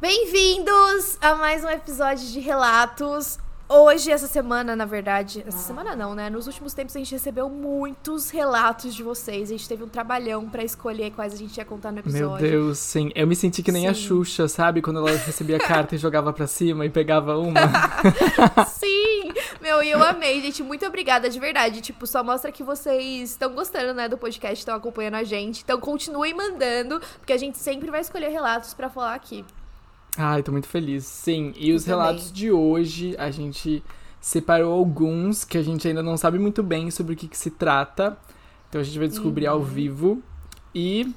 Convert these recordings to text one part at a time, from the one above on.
Bem-vindos a mais um episódio de Relatos. Hoje, essa semana, na verdade. Essa semana não, né? Nos últimos tempos a gente recebeu muitos relatos de vocês. A gente teve um trabalhão para escolher quais a gente ia contar no episódio. Meu Deus, sim. Eu me senti que nem sim. a Xuxa, sabe? Quando ela recebia carta e jogava pra cima e pegava uma. sim! Meu, e eu amei, gente. Muito obrigada, de verdade. Tipo, só mostra que vocês estão gostando, né, do podcast, estão acompanhando a gente. Então continuem mandando, porque a gente sempre vai escolher relatos para falar aqui. Ai, tô muito feliz. Sim, e os relatos de hoje, a gente separou alguns que a gente ainda não sabe muito bem sobre o que, que se trata. Então a gente vai descobrir uhum. ao vivo. E,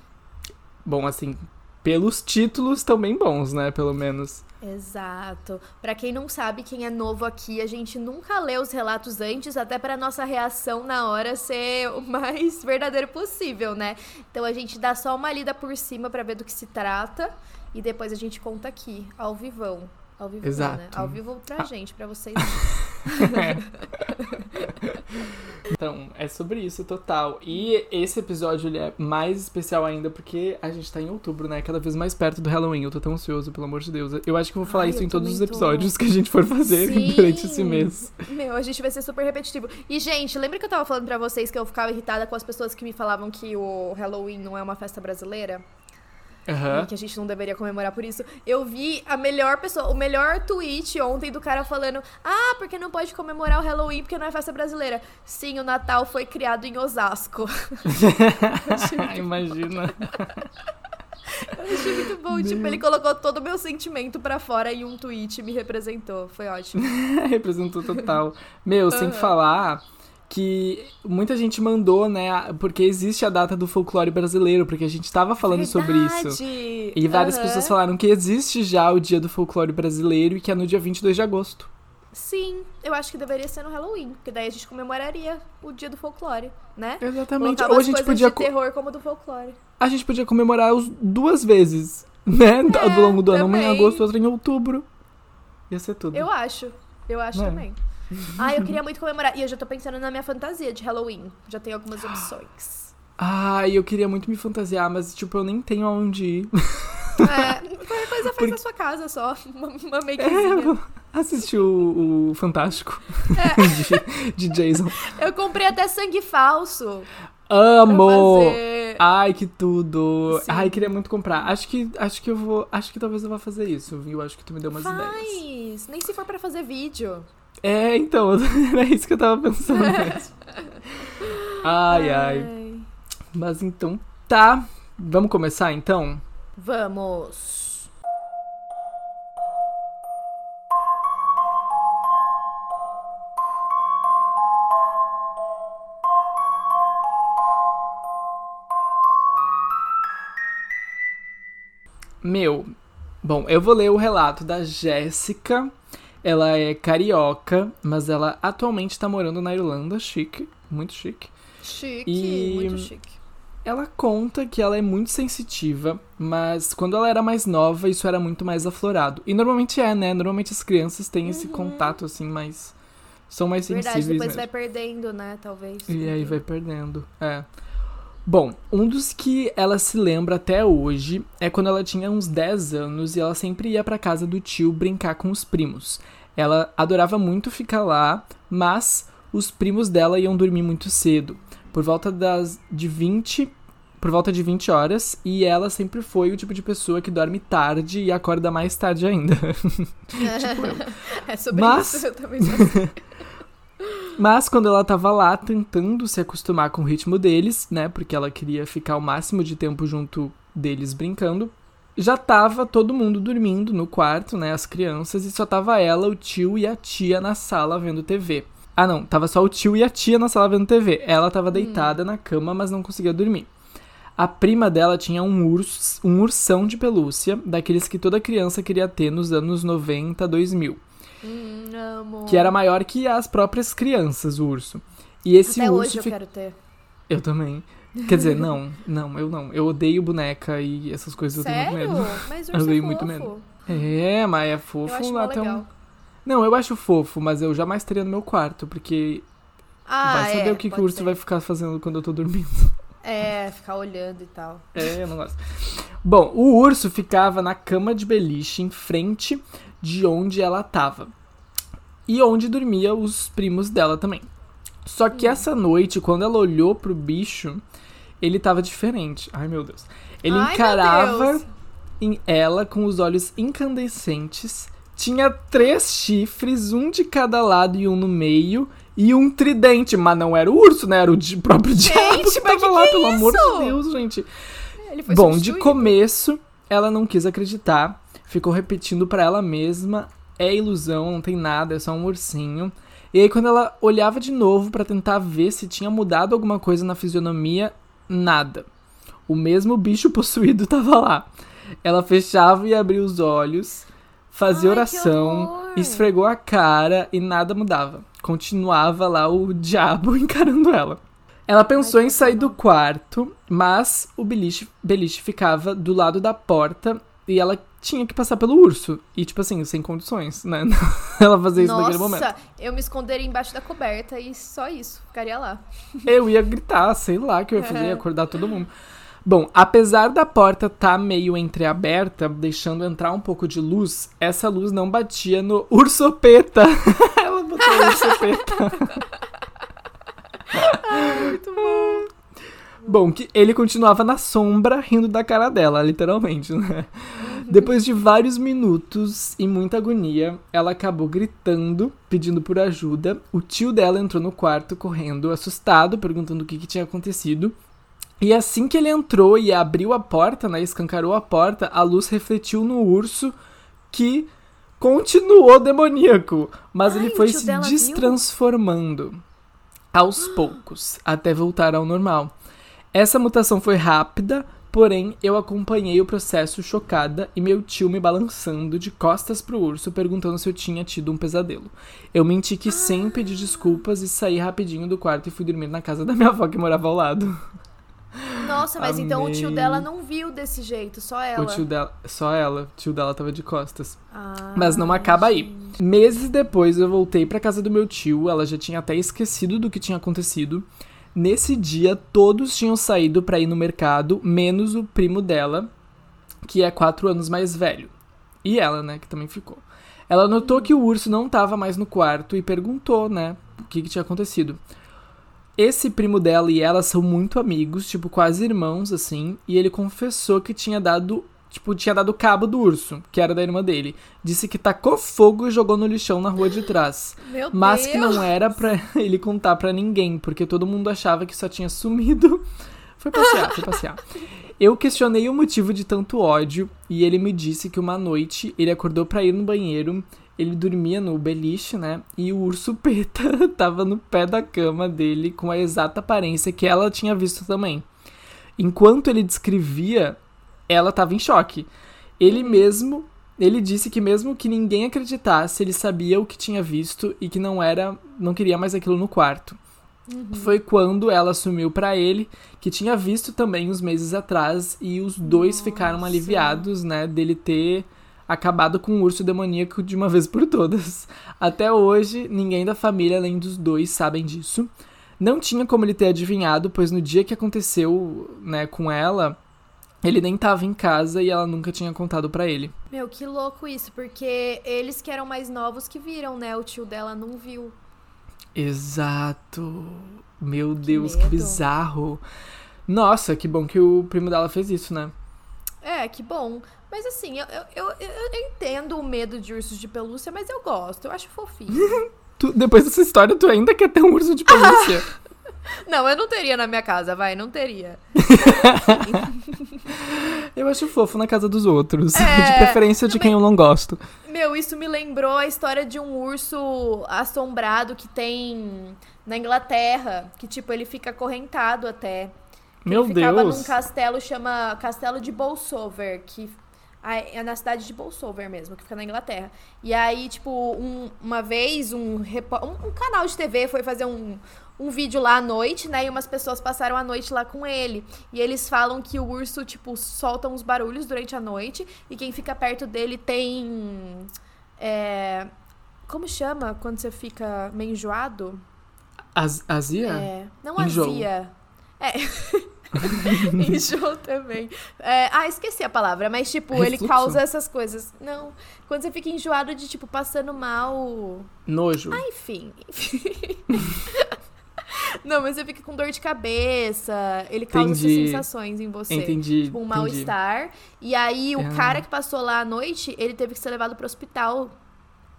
bom, assim, pelos títulos estão bem bons, né? Pelo menos. Exato. Para quem não sabe, quem é novo aqui, a gente nunca lê os relatos antes, até para nossa reação na hora ser o mais verdadeiro possível, né? Então a gente dá só uma lida por cima para ver do que se trata e depois a gente conta aqui, ao vivão. Ao vivo, Exato. Né? Ao vivo pra ah. gente, pra vocês. então, é sobre isso total. E esse episódio ele é mais especial ainda porque a gente tá em outubro, né? Cada vez mais perto do Halloween. Eu tô tão ansioso, pelo amor de Deus. Eu acho que vou falar Ai, isso em todos os episódios tô... que a gente for fazer Sim. durante esse mês. Meu, a gente vai ser super repetitivo. E, gente, lembra que eu tava falando pra vocês que eu ficava irritada com as pessoas que me falavam que o Halloween não é uma festa brasileira? Uhum. que a gente não deveria comemorar por isso. Eu vi a melhor pessoa, o melhor tweet ontem do cara falando: Ah, porque não pode comemorar o Halloween porque não é festa brasileira. Sim, o Natal foi criado em Osasco. Imagina. Eu achei muito bom. Meu. Tipo, ele colocou todo o meu sentimento para fora em um tweet e me representou. Foi ótimo. Representou total. Meu, uhum. sem falar que muita gente mandou, né? Porque existe a data do folclore brasileiro, porque a gente estava falando Verdade. sobre isso. E várias uhum. pessoas falaram que existe já o dia do folclore brasileiro e que é no dia 22 de agosto. Sim, eu acho que deveria ser no Halloween, porque daí a gente comemoraria o dia do folclore, né? Exatamente. Ou a gente podia de terror como do folclore. A gente podia comemorar os duas vezes, né? É, Ao longo do ano, uma em agosto, outra em outubro. Ia ser tudo. Eu acho. Eu acho é. também. Ah, eu queria muito comemorar. E eu já tô pensando na minha fantasia de Halloween. Já tenho algumas opções. Ah, eu queria muito me fantasiar, mas, tipo, eu nem tenho aonde ir. É, qualquer coisa faz Porque... na sua casa só. Uma, uma makezinha. É, assistir o, o Fantástico é. de, de Jason. Eu comprei até sangue falso. Amo! Ai, que tudo! Sim. Ai, queria muito comprar. Acho que, acho que eu vou. Acho que talvez eu vá fazer isso, viu? Acho que tu me deu umas Faz. ideias. Nem se for para fazer vídeo. É, então, era isso que eu tava pensando. ai, ai. Mas então tá. Vamos começar então? Vamos. Meu, bom, eu vou ler o relato da Jéssica ela é carioca, mas ela atualmente tá morando na Irlanda, chique, muito chique. Chique, e muito chique. Ela conta que ela é muito sensitiva, mas quando ela era mais nova, isso era muito mais aflorado. E normalmente é, né? Normalmente as crianças têm uhum. esse contato, assim, mais. São mais Verdade, sensíveis. Depois mesmo. vai perdendo, né? Talvez. E aí vai perdendo. É. Bom, um dos que ela se lembra até hoje é quando ela tinha uns 10 anos e ela sempre ia para casa do tio brincar com os primos. Ela adorava muito ficar lá, mas os primos dela iam dormir muito cedo, por volta das de 20 por volta de 20 horas, e ela sempre foi o tipo de pessoa que dorme tarde e acorda mais tarde ainda. tipo eu. É sobre mas... isso, eu também. Mas quando ela tava lá tentando se acostumar com o ritmo deles, né? Porque ela queria ficar o máximo de tempo junto deles brincando, já tava todo mundo dormindo no quarto, né? As crianças, e só tava ela, o tio e a tia na sala vendo TV. Ah, não, tava só o tio e a tia na sala vendo TV. Ela tava hum. deitada hum. na cama, mas não conseguia dormir. A prima dela tinha um urso, um ursão de pelúcia, daqueles que toda criança queria ter nos anos 90, 2000. Hum, que era maior que as próprias crianças, o urso. E esse Até urso. Hoje eu quero ter. Eu também. Quer dizer, não, não, eu não. Eu odeio boneca e essas coisas Sério? eu tenho muito medo. Mas eu odeio é muito medo. É, mas é fofo eu acho até legal. um. Não, eu acho fofo, mas eu jamais teria no meu quarto, porque. Ah, vai saber é, o que, que o urso ser. vai ficar fazendo quando eu tô dormindo. É, ficar olhando e tal. É, eu não gosto. Bom, o urso ficava na cama de beliche em frente de onde ela tava. E onde dormia os primos dela também. Só que essa noite, quando ela olhou pro bicho, ele tava diferente. Ai, meu Deus. Ele Ai, encarava em ela com os olhos incandescentes. Tinha três chifres, um de cada lado e um no meio. E um tridente, mas não era o urso, né? Era o próprio diabo que tava que lá, que é pelo amor isso? de Deus, gente. Bom, de substituído. começo, ela não quis acreditar, ficou repetindo pra ela mesma: é ilusão, não tem nada, é só um ursinho. E aí, quando ela olhava de novo pra tentar ver se tinha mudado alguma coisa na fisionomia, nada. O mesmo bicho possuído tava lá. Ela fechava e abria os olhos, fazia Ai, oração, esfregou a cara e nada mudava. Continuava lá o diabo encarando ela. Ela pensou Ai, em sair do quarto, mas o beliche, beliche ficava do lado da porta e ela tinha que passar pelo urso. E, tipo assim, sem condições, né? ela fazia isso naquele momento. Nossa, eu me esconderia embaixo da coberta e só isso, ficaria lá. Eu ia gritar, sei lá o que eu ia fazer, ia acordar todo mundo. Bom, apesar da porta estar meio entreaberta, deixando entrar um pouco de luz, essa luz não batia no ursopeta. Ela botou ursopeta. Muito bom. Bom, que ele continuava na sombra, rindo da cara dela, literalmente, né? Depois de vários minutos e muita agonia, ela acabou gritando, pedindo por ajuda. O tio dela entrou no quarto correndo, assustado, perguntando o que, que tinha acontecido. E assim que ele entrou e abriu a porta, né, escancarou a porta, a luz refletiu no urso que continuou demoníaco, mas Ai, ele foi se dela viu? destransformando aos poucos, até voltar ao normal. Essa mutação foi rápida, porém eu acompanhei o processo chocada e meu tio me balançando de costas pro urso, perguntando se eu tinha tido um pesadelo. Eu menti que sim, pedi desculpas e saí rapidinho do quarto e fui dormir na casa da minha avó que morava ao lado. Nossa, mas então o tio Amei. dela não viu desse jeito, só ela. O tio dela, só ela, o tio dela tava de costas. Ah, Mas não acaba aí. Meses depois eu voltei pra casa do meu tio, ela já tinha até esquecido do que tinha acontecido. Nesse dia todos tinham saído pra ir no mercado, menos o primo dela, que é quatro anos mais velho. E ela, né, que também ficou. Ela notou que o urso não tava mais no quarto e perguntou, né, o que, que tinha acontecido. Esse primo dela e ela são muito amigos, tipo, quase irmãos, assim, e ele confessou que tinha dado, tipo, tinha dado cabo do urso, que era da irmã dele. Disse que tacou fogo e jogou no lixão na rua de trás. Meu Mas Deus. que não era pra ele contar pra ninguém, porque todo mundo achava que só tinha sumido. Foi passear, foi passear. Eu questionei o motivo de tanto ódio e ele me disse que uma noite ele acordou pra ir no banheiro, ele dormia no beliche, né? E o urso peta tava no pé da cama dele com a exata aparência que ela tinha visto também. Enquanto ele descrevia, ela tava em choque. Ele mesmo, ele disse que mesmo que ninguém acreditasse, ele sabia o que tinha visto e que não era, não queria mais aquilo no quarto. Foi quando ela assumiu pra ele que tinha visto também uns meses atrás e os dois ficaram Nossa. aliviados, né, dele ter acabado com o urso demoníaco de uma vez por todas. Até hoje, ninguém da família além dos dois sabem disso. Não tinha como ele ter adivinhado, pois no dia que aconteceu, né, com ela, ele nem tava em casa e ela nunca tinha contado pra ele. Meu, que louco isso, porque eles que eram mais novos que viram, né? O tio dela não viu. Exato. Meu Deus, que medo. bizarro. Nossa, que bom que o primo dela fez isso, né? É, que bom. Mas assim, eu, eu, eu, eu- eu entendo o medo de ursos de pelúcia, mas eu gosto, eu acho fofinho. Tu- depois dessa história, tu ainda quer ter um urso de pelúcia. não, eu não teria na minha casa, vai, não teria. eu acho fofo na casa dos outros. É, de preferência de quem eu não gosto. Meu, isso me lembrou a história de um urso assombrado que tem na Inglaterra, que tipo, ele fica acorrentado até. Meu ele ficava Deus. num castelo, chama Castelo de Bolsover, que é na cidade de Bolsover mesmo, que fica na Inglaterra. E aí, tipo, um- uma vez um, um, um canal de TV foi fazer um, um vídeo lá à noite, né? E umas pessoas passaram a noite lá com ele. E eles falam que o urso, tipo, solta uns barulhos durante a noite e quem fica perto dele tem. É, como chama quando você fica meio enjoado? Az azia? É, não Enjoo. azia. É. Enjoo também. É, ah, esqueci a palavra, mas tipo, Refluxo? ele causa essas coisas. Não, quando você fica enjoado de, tipo, passando mal. Nojo. Ah, enfim. enfim. Não, mas você fica com dor de cabeça. Ele causa essas Entendi. sensações em você. Entendi. Tipo, um mal-estar. E aí, o Ah. cara que passou lá à noite, ele teve que ser levado pro hospital.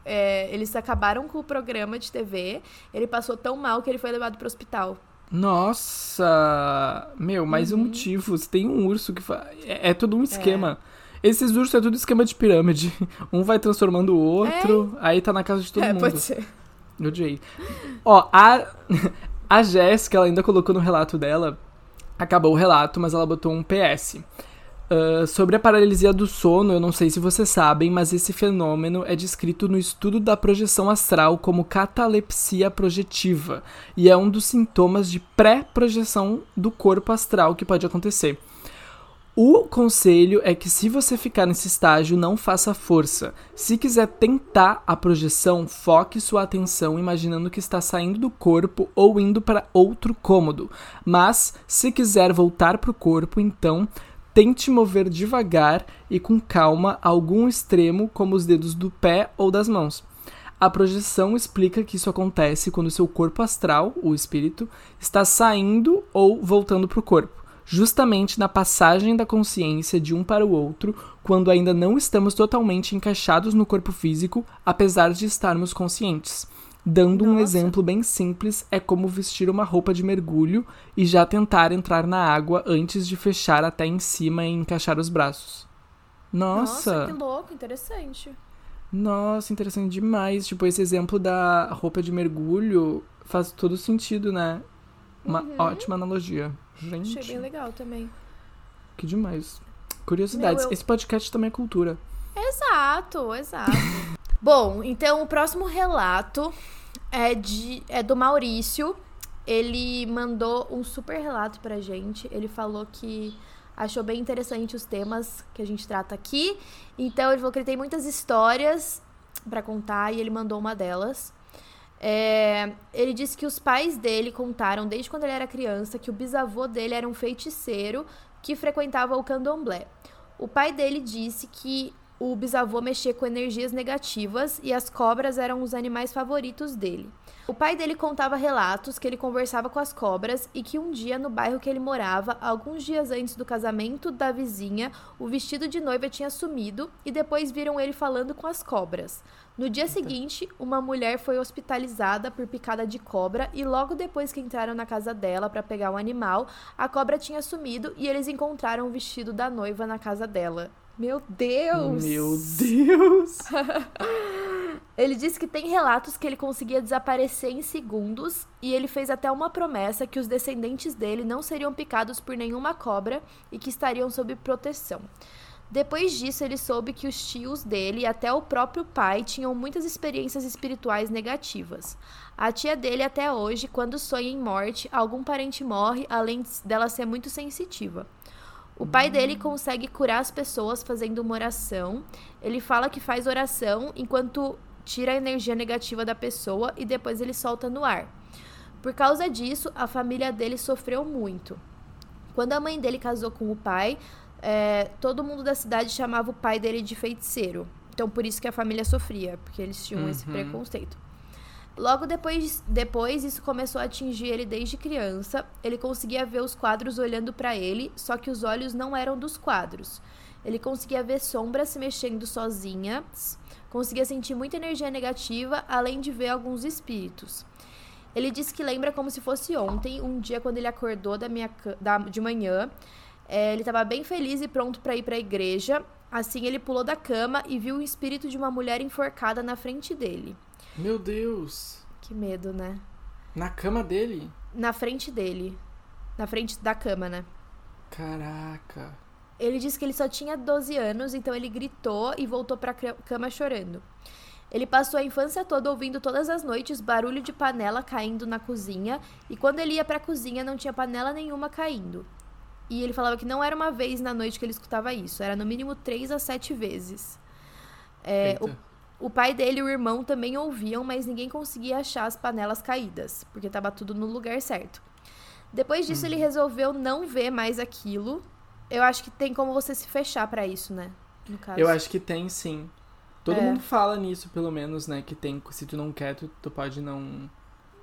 É, eles acabaram com o programa de TV. Ele passou tão mal que ele foi levado pro hospital. Nossa! Meu, mais Uhum. um motivo. Você tem um urso que fa... é, é tudo um esquema. Esses ursos é tudo esquema de pirâmide. Um vai transformando o outro, aí tá na casa de todo é, mundo. pode ser. Odiei. Ó, a, a Jéssica, ela ainda colocou no relato dela. Acabou o relato, mas ela botou um PS. Ah, sobre a paralisia do sono, eu não sei se vocês sabem, mas esse fenômeno é descrito no estudo da projeção astral como catalepsia projetiva e é um dos sintomas de pré-projeção do corpo astral que pode acontecer. O conselho é que se você ficar nesse estágio, não faça força. Se quiser tentar a projeção, foque sua atenção imaginando que está saindo do corpo ou indo para outro cômodo. Mas, se quiser voltar para o corpo, então tente mover devagar e com calma algum extremo, como os dedos do pé ou das mãos. A projeção explica que isso acontece quando seu corpo astral, o espírito, está saindo ou voltando para o corpo justamente na passagem da consciência de um para o outro, quando ainda não estamos totalmente encaixados no corpo físico, apesar de estarmos conscientes. Dando um Nossa. exemplo bem simples, é como vestir uma roupa de mergulho e já tentar entrar na água antes de fechar até em cima e encaixar os braços. Nossa! que louco, interessante. Nossa, interessante demais. Tipo, esse exemplo da roupa de mergulho faz todo sentido, né? Uma ótima analogia. Gente, Achei bem legal também. que demais. Curiosidades. Meu, eu- Esse podcast também é cultura. Exato, exato. Bom, então o próximo relato é, de, é do Maurício. Ele mandou um super relato pra gente. Ele falou que achou bem interessante os temas que a gente trata aqui. Então ele falou que ele tem muitas histórias pra contar e ele mandou uma delas. É, ele disse que os pais dele contaram desde quando ele era criança que o bisavô dele era um feiticeiro que frequentava o candomblé. O pai dele disse que o bisavô mexia com energias negativas e as cobras eram os animais favoritos dele. O pai dele contava relatos que ele conversava com as cobras e que um dia no bairro que ele morava, alguns dias antes do casamento da vizinha, o vestido de noiva tinha sumido e depois viram ele falando com as cobras. No dia seguinte, uma mulher foi hospitalizada por picada de cobra e logo depois que entraram na casa dela para pegar o animal, a cobra tinha sumido e eles encontraram o vestido da noiva na casa dela. Meu Deus! Meu Deus! Ele disse que tem relatos que ele conseguia desaparecer em segundos e ele fez até uma promessa que os descendentes dele não seriam picados por nenhuma cobra e que estariam sob proteção. Depois disso, ele soube que os tios dele e até o próprio pai tinham muitas experiências espirituais negativas. A tia dele, até hoje, quando sonha em morte, algum parente morre, além dela ser muito sensitiva. O pai dele consegue curar as pessoas fazendo uma oração. Ele fala que faz oração enquanto tira a energia negativa da pessoa e depois ele solta no ar. Por causa disso, a família dele sofreu muito. Quando a mãe dele casou com o pai, é, todo mundo da cidade chamava o pai dele de feiticeiro. Então, por isso que a família sofria, porque eles tinham esse Uhum. preconceito. Logo depois, depois, isso começou a atingir ele desde criança. Ele conseguia ver os quadros olhando para ele, só que os olhos não eram dos quadros. Ele conseguia ver sombras se mexendo sozinhas, conseguia sentir muita energia negativa, além de ver alguns espíritos. Ele disse que lembra como se fosse ontem, um dia quando ele acordou da minha, da, de manhã. É, ele estava bem feliz e pronto para ir para a igreja. Assim, ele pulou da cama e viu o espírito de uma mulher enforcada na frente dele. Meu Deus! Que medo, né? Na cama dele? Na frente dele. Na frente da cama, né? Caraca. Ele disse que ele só tinha 12 anos, então ele gritou e voltou pra cama chorando. Ele passou a infância toda ouvindo todas as noites barulho de panela caindo na cozinha, e quando ele ia pra cozinha não tinha panela nenhuma caindo. E ele falava que não era uma vez na noite que ele escutava isso, era no mínimo três a sete vezes. É, o. o pai dele e o irmão também ouviam, mas ninguém conseguia achar as panelas caídas, porque estava tudo no lugar certo. Depois disso, ele resolveu não ver mais aquilo. Eu acho que tem como você se fechar pra isso, né? No caso. Eu acho que tem sim. Todo É. mundo fala nisso, pelo menos, né? Que tem. Se tu não quer, tu, tu pode não. não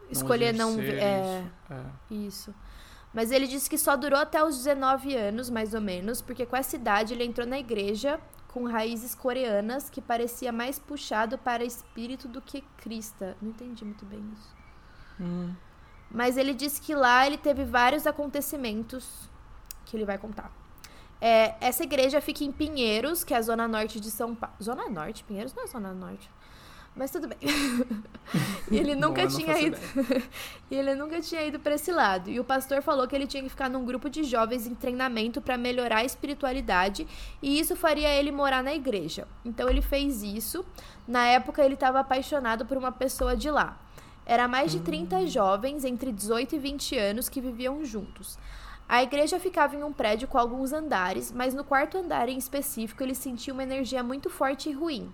Escolher não ver. exercer É, isso. É. isso. Mas ele disse que só durou até os 19 anos, mais ou menos, porque com essa idade ele entrou na igreja com raízes coreanas que parecia mais puxado para espírito do que crista. Não entendi muito bem isso. Hum. Mas ele disse que lá ele teve vários acontecimentos que ele vai contar. É, essa igreja fica em Pinheiros, que é a zona norte de São Paulo. Zona norte? Pinheiros não é zona norte. Mas tudo bem. e ele nunca tinha ido. e ele nunca tinha ido para esse lado. E o pastor falou que ele tinha que ficar num grupo de jovens em treinamento para melhorar a espiritualidade. E isso faria ele morar na igreja. Então ele fez isso. Na época ele estava apaixonado por uma pessoa de lá. Era mais de 30 jovens entre 18 e 20 anos que viviam juntos. A igreja ficava em um prédio com alguns andares, mas no quarto andar em específico ele sentia uma energia muito forte e ruim.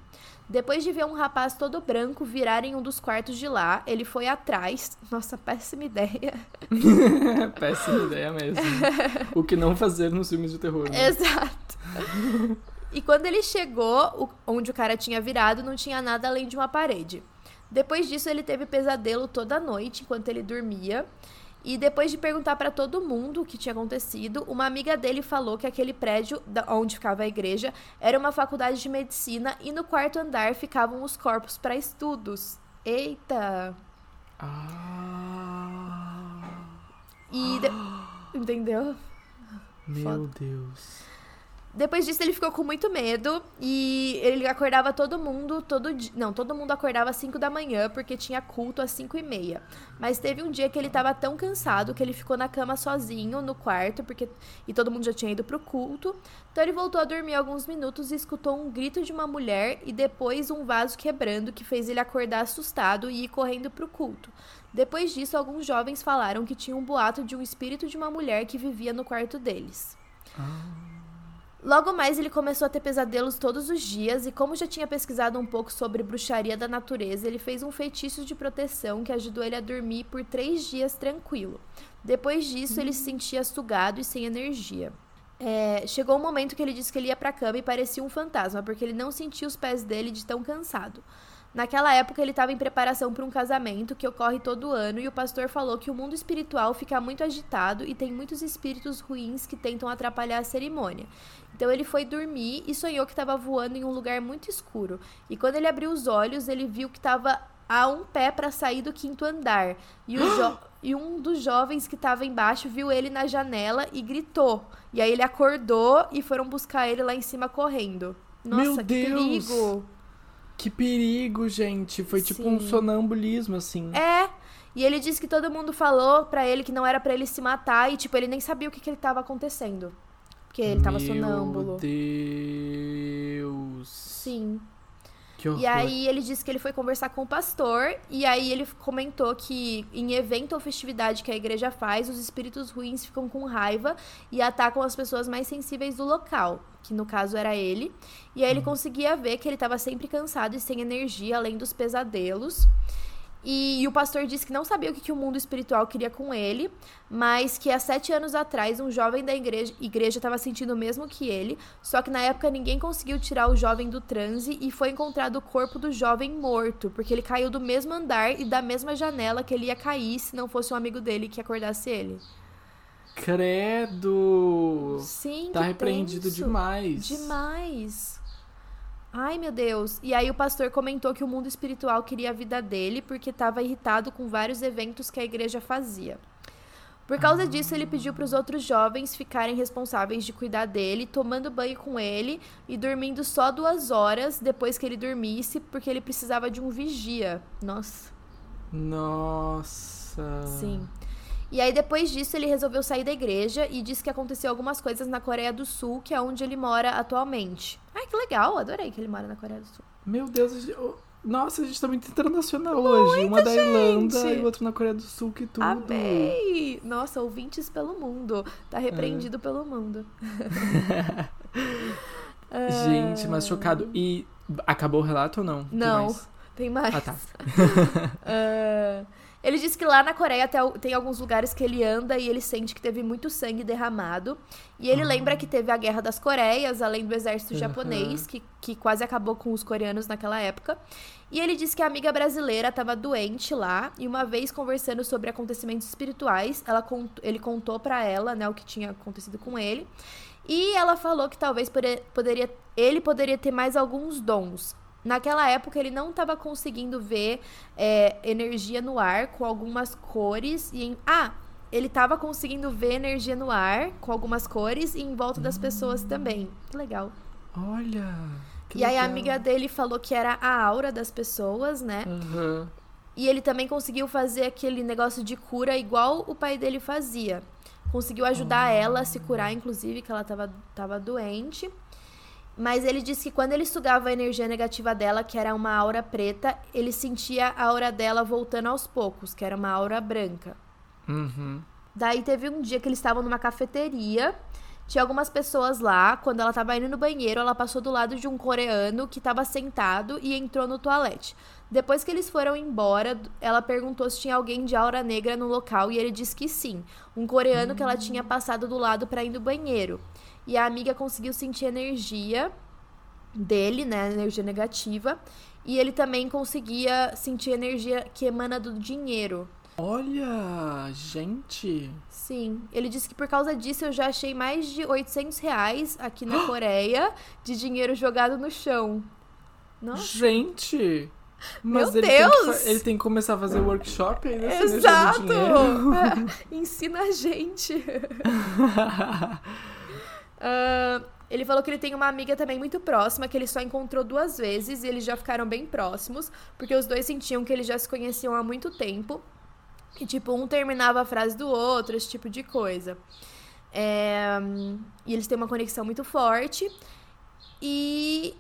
Depois de ver um rapaz todo branco virar em um dos quartos de lá, ele foi atrás. Nossa, péssima ideia. Péssima ideia mesmo. o que não fazer nos filmes de terror. Né? Exato. E quando ele chegou, onde o cara tinha virado, não tinha nada além de uma parede. Depois disso, ele teve pesadelo toda noite enquanto ele dormia. E depois de perguntar pra todo mundo o que tinha acontecido, uma amiga dele falou que aquele prédio onde ficava a igreja era uma faculdade de medicina e no quarto andar ficavam os corpos pra estudos. Eita! Ah. E. de- Entendeu? Meu Foda. Deus. Depois disso, ele ficou com muito medo e ele acordava todo mundo, todo dia. Não, todo mundo acordava às 5 da manhã porque tinha culto às 5 e meia. Mas teve um dia que ele tava tão cansado que ele ficou na cama sozinho no quarto porque e todo mundo já tinha ido pro culto. Então ele voltou a dormir alguns minutos e escutou um grito de uma mulher e depois um vaso quebrando que fez ele acordar assustado e ir correndo pro culto. Depois disso, alguns jovens falaram que tinha um boato de um espírito de uma mulher que vivia no quarto deles. Logo mais ele começou a ter pesadelos todos os dias e como já tinha pesquisado um pouco sobre bruxaria da natureza, ele fez um feitiço de proteção que ajudou ele a dormir por três dias tranquilo. Depois disso, ele se sentia sugado e sem energia. É, chegou um momento que ele disse que ele ia pra cama e parecia um fantasma, porque ele não sentia os pés dele de tão cansado. Naquela época, ele estava em preparação para um casamento que ocorre todo ano e o pastor falou que o mundo espiritual fica muito agitado e tem muitos espíritos ruins que tentam atrapalhar a cerimônia. Então ele foi dormir e sonhou que estava voando em um lugar muito escuro. E quando ele abriu os olhos, ele viu que estava a um pé para sair do quinto andar. E, e um dos jovens que estava embaixo viu ele na janela e gritou. E aí ele acordou e foram buscar ele lá em cima correndo. Nossa, Meu que Deus! perigo! Que perigo, gente. Foi tipo um Sim. sonambulismo, assim. É. E ele disse que todo mundo falou pra ele que não era pra ele se matar e, tipo, ele nem sabia o que, que ele tava acontecendo. Porque ele tava Meu sonâmbulo. Deus. Sim. Que horror. E aí ele disse que ele foi conversar com o pastor e aí ele comentou que em evento ou festividade que a igreja faz, os espíritos ruins ficam com raiva e atacam as pessoas mais sensíveis do local, que no caso era ele. E aí ele conseguia ver que ele estava sempre cansado e sem energia, além dos pesadelos. E, e o pastor disse que não sabia o que, que o mundo espiritual queria com ele, mas que há sete anos atrás um jovem da igreja estava sentindo o mesmo que ele, só que na época ninguém conseguiu tirar o jovem do transe e foi encontrado o corpo do jovem morto, porque ele caiu do mesmo andar e da mesma janela que ele ia cair se não fosse um amigo dele que acordasse ele. Credo. Sim, Tá repreendido tenso. demais. Demais. Ai, meu Deus. E aí o pastor comentou que o mundo espiritual queria a vida dele porque estava irritado com vários eventos que a igreja fazia. Por causa disso, ele pediu para os outros jovens ficarem responsáveis de cuidar dele, tomando banho com ele e dormindo só duas horas depois que ele dormisse, porque ele precisava de um vigia. Nossa. Nossa. Sim. E aí, depois disso, ele resolveu sair da igreja e disse que aconteceu algumas coisas na Coreia do Sul, que é onde ele mora atualmente. Que legal, adorei que ele mora na Coreia do Sul. Meu Deus. a gente- oh, Nossa, a gente tá muito internacional hoje. Uma da Irlanda e outra na Coreia do Sul, que tudo. Amei! Nossa, ouvintes pelo mundo. Tá repreendido pelo mundo. Gente, mas chocado. E acabou o relato ou não? Tem Não. mais? Tem mais. Ah, tá. Ah, Ele diz que lá na Coreia tem alguns lugares que ele anda e ele sente que teve muito sangue derramado. E ele uhum. lembra que teve a Guerra das Coreias, além do exército uhum. japonês, que, que quase acabou com os coreanos naquela época. E ele disse que a amiga brasileira estava doente lá e uma vez conversando sobre acontecimentos espirituais, ela cont ele contou para ela, né, o que tinha acontecido com ele. E ela falou que talvez poderia, ele poderia ter mais alguns dons. Naquela época ele não estava conseguindo ver é, energia no ar com algumas cores e em... ah ele estava conseguindo ver energia no ar com algumas cores e em volta das pessoas também. Que legal. Olha. Que e legal. aí a amiga dele falou que era a aura das pessoas, né? Uhum. E ele também conseguiu fazer aquele negócio de cura igual o pai dele fazia. Conseguiu ajudar uhum. ela a se curar, inclusive, que ela estava tava doente. Mas ele disse que quando ele sugava a energia negativa dela, que era uma aura preta, ele sentia a aura dela voltando aos poucos, que era uma aura branca. Uhum. Daí teve um dia que eles estavam numa cafeteria. Tinha algumas pessoas lá. Quando ela tava indo no banheiro, ela passou do lado de um coreano que tava sentado e entrou no toalete. Depois que eles foram embora, ela perguntou se tinha alguém de aura negra no local e ele disse que sim. Um coreano que ela tinha passado do lado para ir no banheiro. E a amiga conseguiu sentir energia dele, né? Energia negativa. E ele também conseguia sentir energia que emana do dinheiro. Olha, gente. Sim. Ele disse que por causa disso eu já achei mais de 800 reais aqui na Coreia de dinheiro jogado no chão. Nossa. Gente! Mas Meu ele Deus! Tem que, ele tem que começar a fazer workshop Exato! Ensina a gente. Ele falou que ele tem uma amiga também muito próxima, que ele só encontrou duas vezes e eles já ficaram bem próximos, porque os dois sentiam que eles já se conheciam há muito tempo. E, tipo, um terminava a frase do outro, esse tipo de coisa. É, e eles têm uma conexão muito forte. E,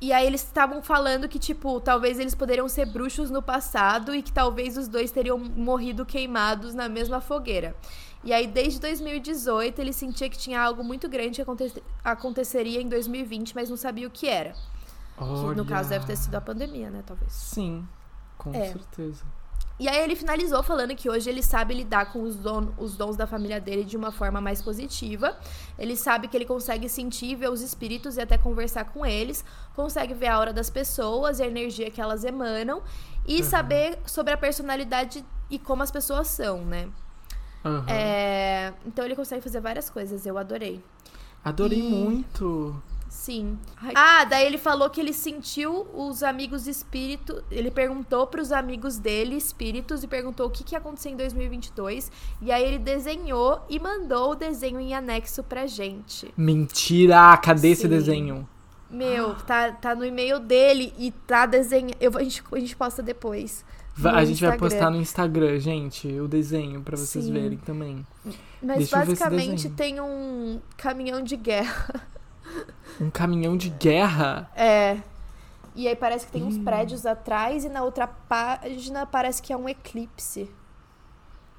e aí eles estavam falando que, tipo, talvez eles poderiam ser bruxos no passado e que talvez os dois teriam morrido queimados na mesma fogueira. E aí, desde 2018, ele sentia que tinha algo muito grande que aconte aconteceria em 2020, mas não sabia o que era. Olha. Que no caso deve ter sido a pandemia, né? Talvez. Sim, com é. certeza. E aí ele finalizou falando que hoje ele sabe lidar com os, don os dons da família dele de uma forma mais positiva. Ele sabe que ele consegue sentir, ver os espíritos e até conversar com eles. Consegue ver a aura das pessoas e a energia que elas emanam. E uhum. saber sobre a personalidade e como as pessoas são, né? Uhum. É, então ele consegue fazer várias coisas, eu adorei. Adorei e... muito. Sim. Ah, daí ele falou que ele sentiu os amigos espíritos. Ele perguntou para os amigos dele, espíritos, e perguntou o que, que ia acontecer em 2022. E aí ele desenhou e mandou o desenho em anexo pra gente. Mentira! Cadê Sim. esse desenho? Meu, tá, tá no e-mail dele e tá desenhando. A gente, a gente posta depois a gente Instagram. vai postar no Instagram, gente, o desenho para vocês Sim. verem também. Mas Deixa basicamente tem um caminhão de guerra. Um caminhão de guerra? É. E aí parece que tem uns prédios atrás e na outra página parece que é um eclipse.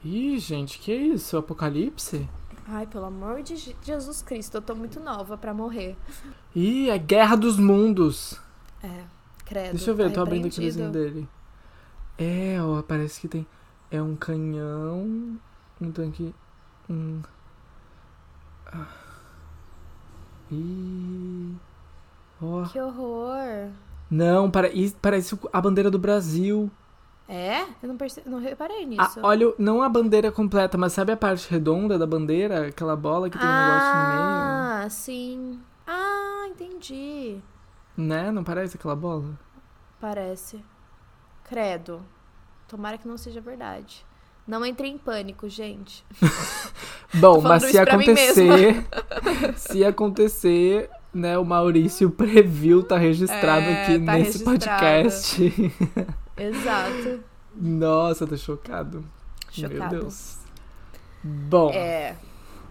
Ih, gente, que isso? Apocalipse? Ai, pelo amor de Jesus Cristo, eu tô muito nova para morrer. Ih, é Guerra dos Mundos. É, credo. Deixa eu ver, eu tô abrindo aqui o desenho dele. É, ó, parece que tem. É um canhão. Um tanque. Um. Ah. E. Ó. Que horror! Não, parece, parece a bandeira do Brasil. É? Eu não, perce... não reparei nisso. Ah, olha, não a bandeira completa, mas sabe a parte redonda da bandeira? Aquela bola que tem ah, um negócio no meio? Ah, sim. Ah, entendi. Né? Não parece aquela bola? Parece. Credo. Tomara que não seja verdade. Não entre em pânico, gente. Bom, mas se acontecer, se acontecer, né, o Maurício previu, tá registrado é, aqui tá nesse registrado. podcast. Exato. Nossa, tô chocado. Chocado. Meu Deus. Bom. É.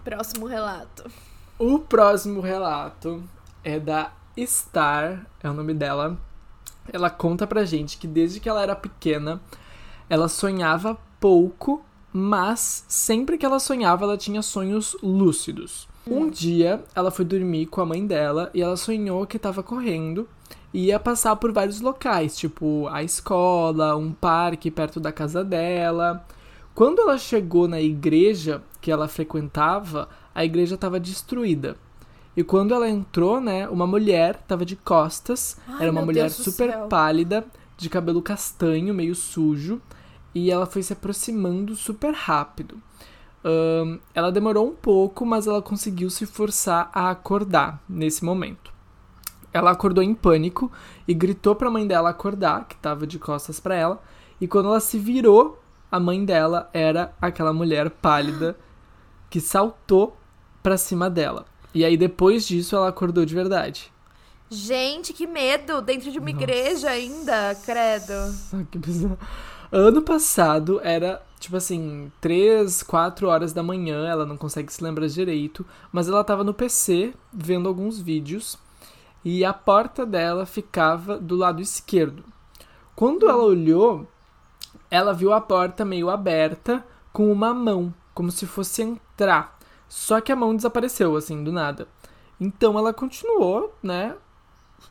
Próximo relato. O próximo relato é da Star, é o nome dela ela conta pra gente que desde que ela era pequena, ela sonhava pouco, mas sempre que ela sonhava, ela tinha sonhos lúcidos. Um dia, ela foi dormir com a mãe dela e ela sonhou que estava correndo e ia passar por vários locais, tipo a escola, um parque perto da casa dela. Quando ela chegou na igreja que ela frequentava, a igreja estava destruída. E quando ela entrou, né, uma mulher estava de costas, Ai, era uma mulher super pálida, de cabelo castanho, meio sujo, e ela foi se aproximando super rápido. Ahn, ela demorou um pouco, mas ela conseguiu se forçar a acordar nesse momento. Ela acordou em pânico e gritou para a mãe dela acordar, que estava de costas para ela. E quando ela se virou, a mãe dela era aquela mulher pálida que saltou para cima dela. E aí depois disso ela acordou de verdade. Gente, que medo! Dentro de uma Nossa. igreja ainda, credo. Que bizarro. Ano passado era, tipo assim, 3, 4 horas da manhã, ela não consegue se lembrar direito, mas ela tava no PC vendo alguns vídeos e a porta dela ficava do lado esquerdo. Quando ela olhou, ela viu a porta meio aberta com uma mão, como se fosse entrar. Só que a mão desapareceu, assim, do nada. Então ela continuou, né,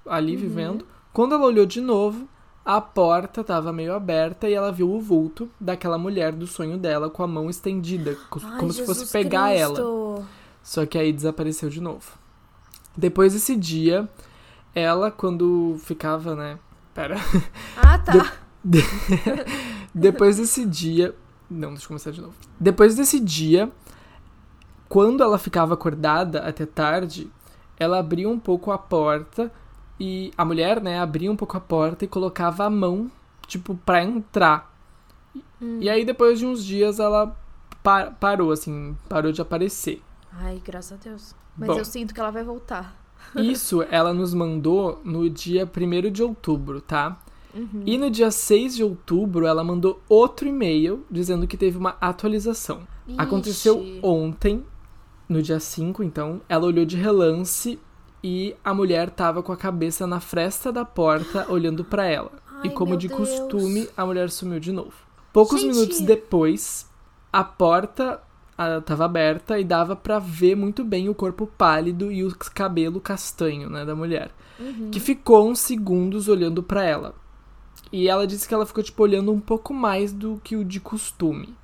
ali vivendo. Quando ela olhou de novo, a porta estava meio aberta e ela viu o vulto daquela mulher do sonho dela com a mão estendida, Ai, como se fosse Jesus pegar ela. Cristo. Só que aí desapareceu de novo. Depois desse dia, ela, quando ficava, né? Pera. Ah, tá. Depois desse dia. Não, deixa eu começar de novo. Depois desse dia, quando ela ficava acordada até tarde, ela abria um pouco a porta e a mulher, né, abria um pouco a porta e colocava a mão, tipo, pra entrar. E aí, depois de uns dias, ela pa- parou, assim, parou de aparecer. Ai, graças a Deus. Mas Bom. eu sinto que ela vai voltar. Isso ela nos mandou no dia 1 de outubro, tá? Uhum. E no dia 6 de outubro, ela mandou outro e-mail dizendo que teve uma atualização. Aconteceu Ixi. ontem, no dia 5, então. Ela olhou de relance e a mulher tava com a cabeça na fresta da porta olhando pra ela. Ai, e como de Deus. costume, a mulher sumiu de novo. Poucos Gente. minutos depois, a porta ah, tava aberta e dava pra ver muito bem o corpo pálido e o cabelo castanho, né, da mulher, Uhum. que ficou uns segundos olhando pra ela. E ela disse que ela ficou tipo olhando um pouco mais do que o de costume.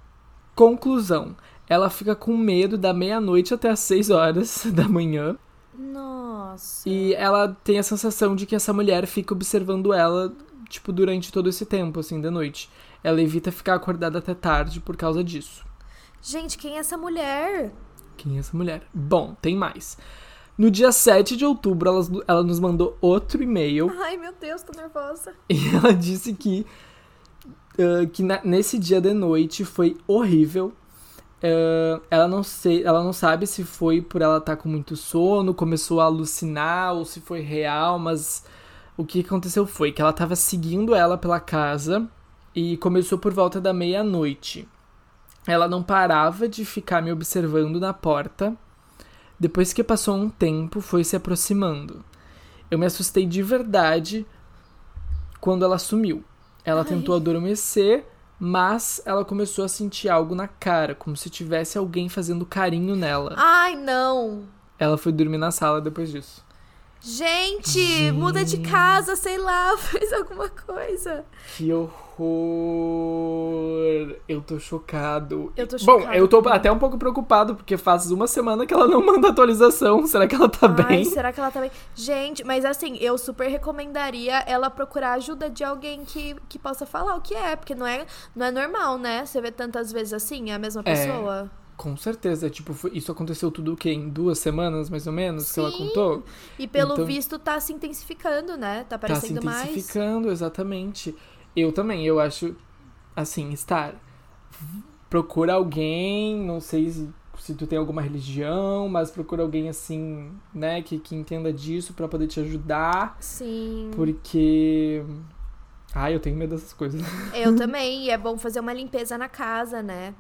Conclusão: ela fica com medo da meia-noite até as 6 horas da manhã. Nossa. E ela tem a sensação de que essa mulher fica observando ela, tipo, durante todo esse tempo, assim, da noite. Ela evita ficar acordada até tarde por causa disso. Gente, quem é essa mulher? Quem é essa mulher? Bom, tem mais. No dia 7 de outubro, ela, ela nos mandou outro e-mail Ai, meu Deus, tô nervosa. e ela disse que, ah, que na- nesse dia de noite foi horrível. Ah, ela, não sei, ela não sabe se foi por ela estar com muito sono, começou a alucinar ou se foi real, mas o que aconteceu foi que ela estava seguindo ela pela casa e começou por volta da meia-noite. Ela não parava de ficar me observando na porta. Depois que passou um tempo, foi se aproximando. Eu me assustei de verdade quando ela sumiu. Ela Ai. tentou adormecer, mas ela começou a sentir algo na cara, como se tivesse alguém fazendo carinho nela. Ai, não. Ela foi dormir na sala depois disso. Gente, muda de casa, sei lá, faz alguma coisa. Que horror! Eu tô chocado. Eu tô Bom, chocada eu tô até um pouco preocupado, porque faz uma semana que ela não manda atualização. Será que ela tá Ai, bem? será que ela tá bem? Gente, mas assim, eu super recomendaria ela procurar ajuda de alguém que, que possa falar o que é, porque não é, não é normal, né? Você vê tantas vezes assim, a mesma É. pessoa. Com certeza. Tipo, isso aconteceu tudo o quê? Em duas semanas, mais ou menos, que ela Sim. contou? E pelo Então- visto tá se intensificando, né? Tá Tá se aparecendo mais. intensificando, exatamente. Eu também, eu acho, assim, estar. Procura alguém, não sei se, se tu tem alguma religião, mas procura alguém assim, né, que, que entenda disso pra poder te ajudar, Sim. porque. Ai, eu tenho medo dessas coisas. Eu também. E é bom fazer uma limpeza na casa, né?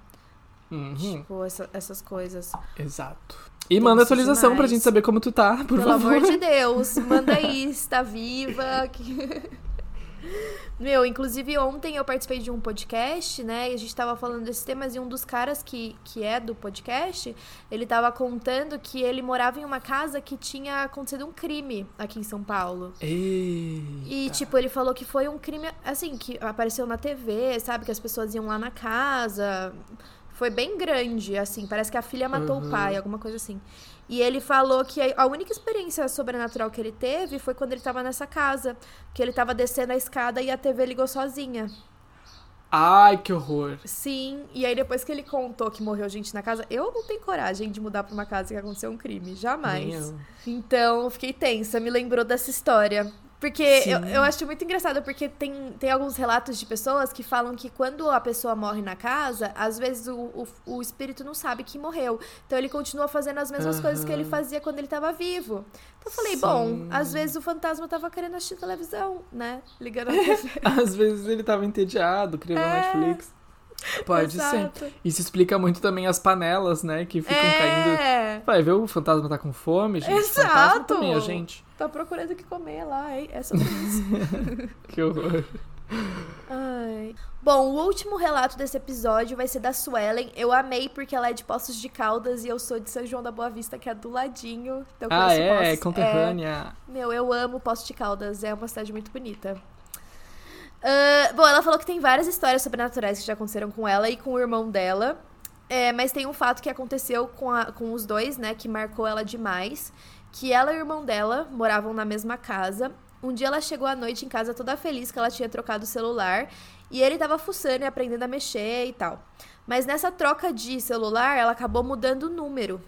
Uhum, Tipo, essa- essas coisas. exato. E manda Tenso atualização pra demais. gente saber como tu tá, por Pelo favor. amor de Deus, manda aí, está viva. que- Meu, inclusive ontem eu participei de um podcast, né? E a gente tava falando desses temas e um dos caras que, que é do podcast, ele tava contando que ele morava em uma casa que tinha acontecido um crime aqui em São Paulo. Eita. E, tipo, ele falou que foi um crime, assim, que apareceu na TV, sabe? Que as pessoas iam lá na casa. Foi bem grande, assim. Parece que a filha matou Uhum. o pai, alguma coisa assim. E ele falou que a única experiência sobrenatural que ele teve foi quando ele tava nessa casa. Que ele tava descendo a escada e a TV ligou sozinha. Ai, que horror. Sim, e aí depois que ele contou que morreu gente na casa, eu não tenho coragem de mudar pra uma casa que aconteceu um crime, jamais. Então, fiquei tensa, me lembrou dessa história. Porque Sim. eu, eu acho muito engraçado, porque tem, tem alguns relatos de pessoas que falam que quando a pessoa morre na casa, às vezes o, o, o espírito não sabe que morreu. Então ele continua fazendo as mesmas coisas que ele fazia quando ele tava vivo. Então eu falei, Sim. bom, às vezes o fantasma tava querendo assistir televisão, né? Ligando a TV. Às vezes ele tava entediado, ver É. Netflix. Pode ser. Exato. Isso explica muito também as panelas, né? Que ficam caindo. É, Vai ver, o fantasma tá com fome, gente. O Exato. fantasma também, a gente. tá procurando o que comer lá, hein? É sobre isso. Que horror. Ai. Bom, o último relato desse episódio vai ser da Suelen. Eu amei porque ela é de Poços de Caldas e eu sou de São João da Boa Vista, que é do ladinho. Então Ah, é? Poços. Conterrânea. É, meu, eu amo Poços de Caldas. É uma cidade muito bonita. Ah, bom, ela falou que tem várias histórias sobrenaturais que já aconteceram com ela e com o irmão dela. É, mas tem um fato que aconteceu com, a- com os dois, né, que marcou ela demais. Que ela e o irmão dela moravam na mesma casa. Um dia ela chegou à noite em casa toda feliz que ela tinha trocado o celular. E ele tava fuçando e aprendendo a mexer e tal. Mas nessa troca de celular, ela acabou mudando o número.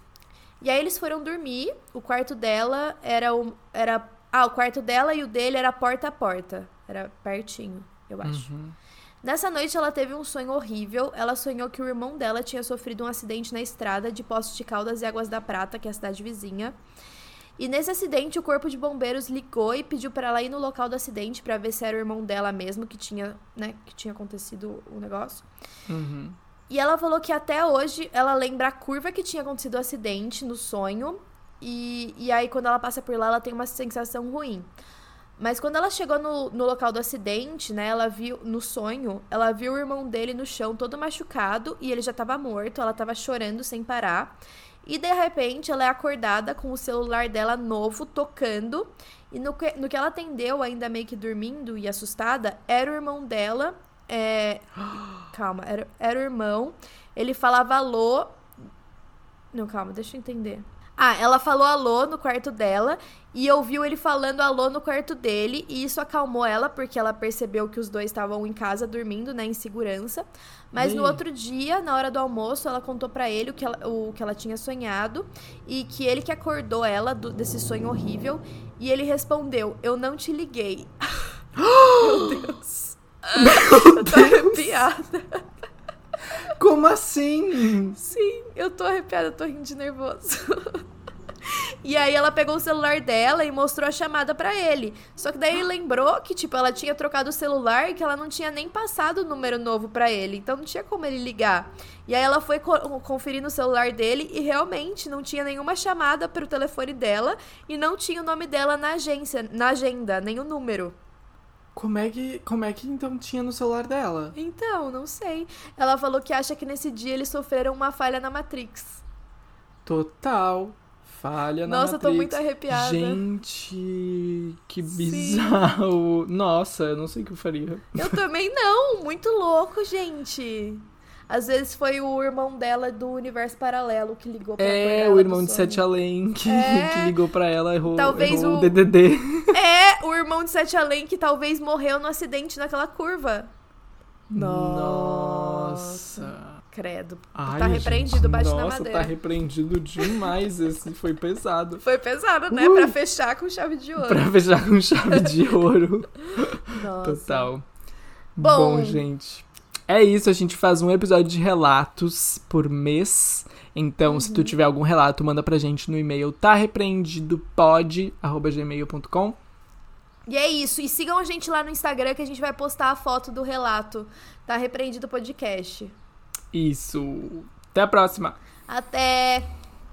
E aí eles foram dormir. O quarto dela era o. Era, ah, o quarto dela e o dele era porta a porta. Era pertinho, eu acho. Uhum. Nessa noite ela teve um sonho horrível. Ela sonhou que o irmão dela tinha sofrido um acidente na estrada de Poços de Caldas e Águas da Prata, que é a cidade vizinha. E nesse acidente o corpo de bombeiros ligou e pediu para ela ir no local do acidente para ver se era o irmão dela mesmo que tinha, né, que tinha acontecido o negócio. Uhum. E ela falou que até hoje ela lembra a curva que tinha acontecido o acidente no sonho. E, e aí, quando ela passa por lá, ela tem uma sensação ruim. Mas quando ela chegou no, no local do acidente, né, ela viu, no sonho, ela viu o irmão dele no chão todo machucado e ele já tava morto, ela tava chorando sem parar. E de repente ela é acordada com o celular dela novo tocando. E no que, no que ela atendeu, ainda meio que dormindo e assustada, era o irmão dela. É... Calma, era, era o irmão. Ele falava alô. Não, calma, deixa eu entender. Ah, ela falou alô no quarto dela e ouviu ele falando alô no quarto dele, e isso acalmou ela porque ela percebeu que os dois estavam em casa dormindo, né, em segurança. Mas no outro dia, na hora do almoço, ela contou pra ele o que ela, o que ela tinha sonhado e que ele que acordou ela do- desse sonho horrível, e ele respondeu: "Eu não te liguei". Meu Deus. eu tô arrepiada. Como assim? Sim, eu tô arrepiada, tô rindo de nervoso. E aí ela pegou o celular dela e mostrou a chamada pra ele. Só que daí lembrou que, tipo, ela tinha trocado o celular e que ela não tinha nem passado o número novo pra ele. Então não tinha como ele ligar. E aí ela foi co- conferir no celular dele e realmente não tinha nenhuma chamada pro telefone dela e não tinha o nome dela na agência, na agenda, o número. Como é que, como é que então tinha no celular dela? Então, não sei. Ela falou que acha que nesse dia eles sofreram uma falha na Matrix. Total. Falha na Nossa, eu tô Matrix. muito arrepiada. Gente, que Sim. bizarro. Nossa, eu não sei o que eu faria. Eu também não, muito louco, gente. Às vezes foi o irmão dela do universo paralelo que ligou pra É, ela o do irmão de. Sete Além que, É. que ligou pra ela, errou, Talvez errou o o- DDD. É, o irmão de Sete Além que talvez morreu no acidente naquela curva. Nossa. Credo. Ai, tá repreendido, gente, bate na Nossa, madeira. tá repreendido demais. Esse foi pesado. Foi pesado, né? Uh. Pra fechar com chave de ouro. Pra fechar com chave de ouro. Nossa. Total. Bom. Bom, gente. É isso, a gente faz um episódio de relatos por mês. Então, se tu tiver algum relato, manda pra gente no e-mail tarepreendidopod@gmail.com. E é isso. E sigam a gente lá no Instagram que a gente vai postar a foto do relato. Tá repreendido podcast. Isso. Até a próxima. Até!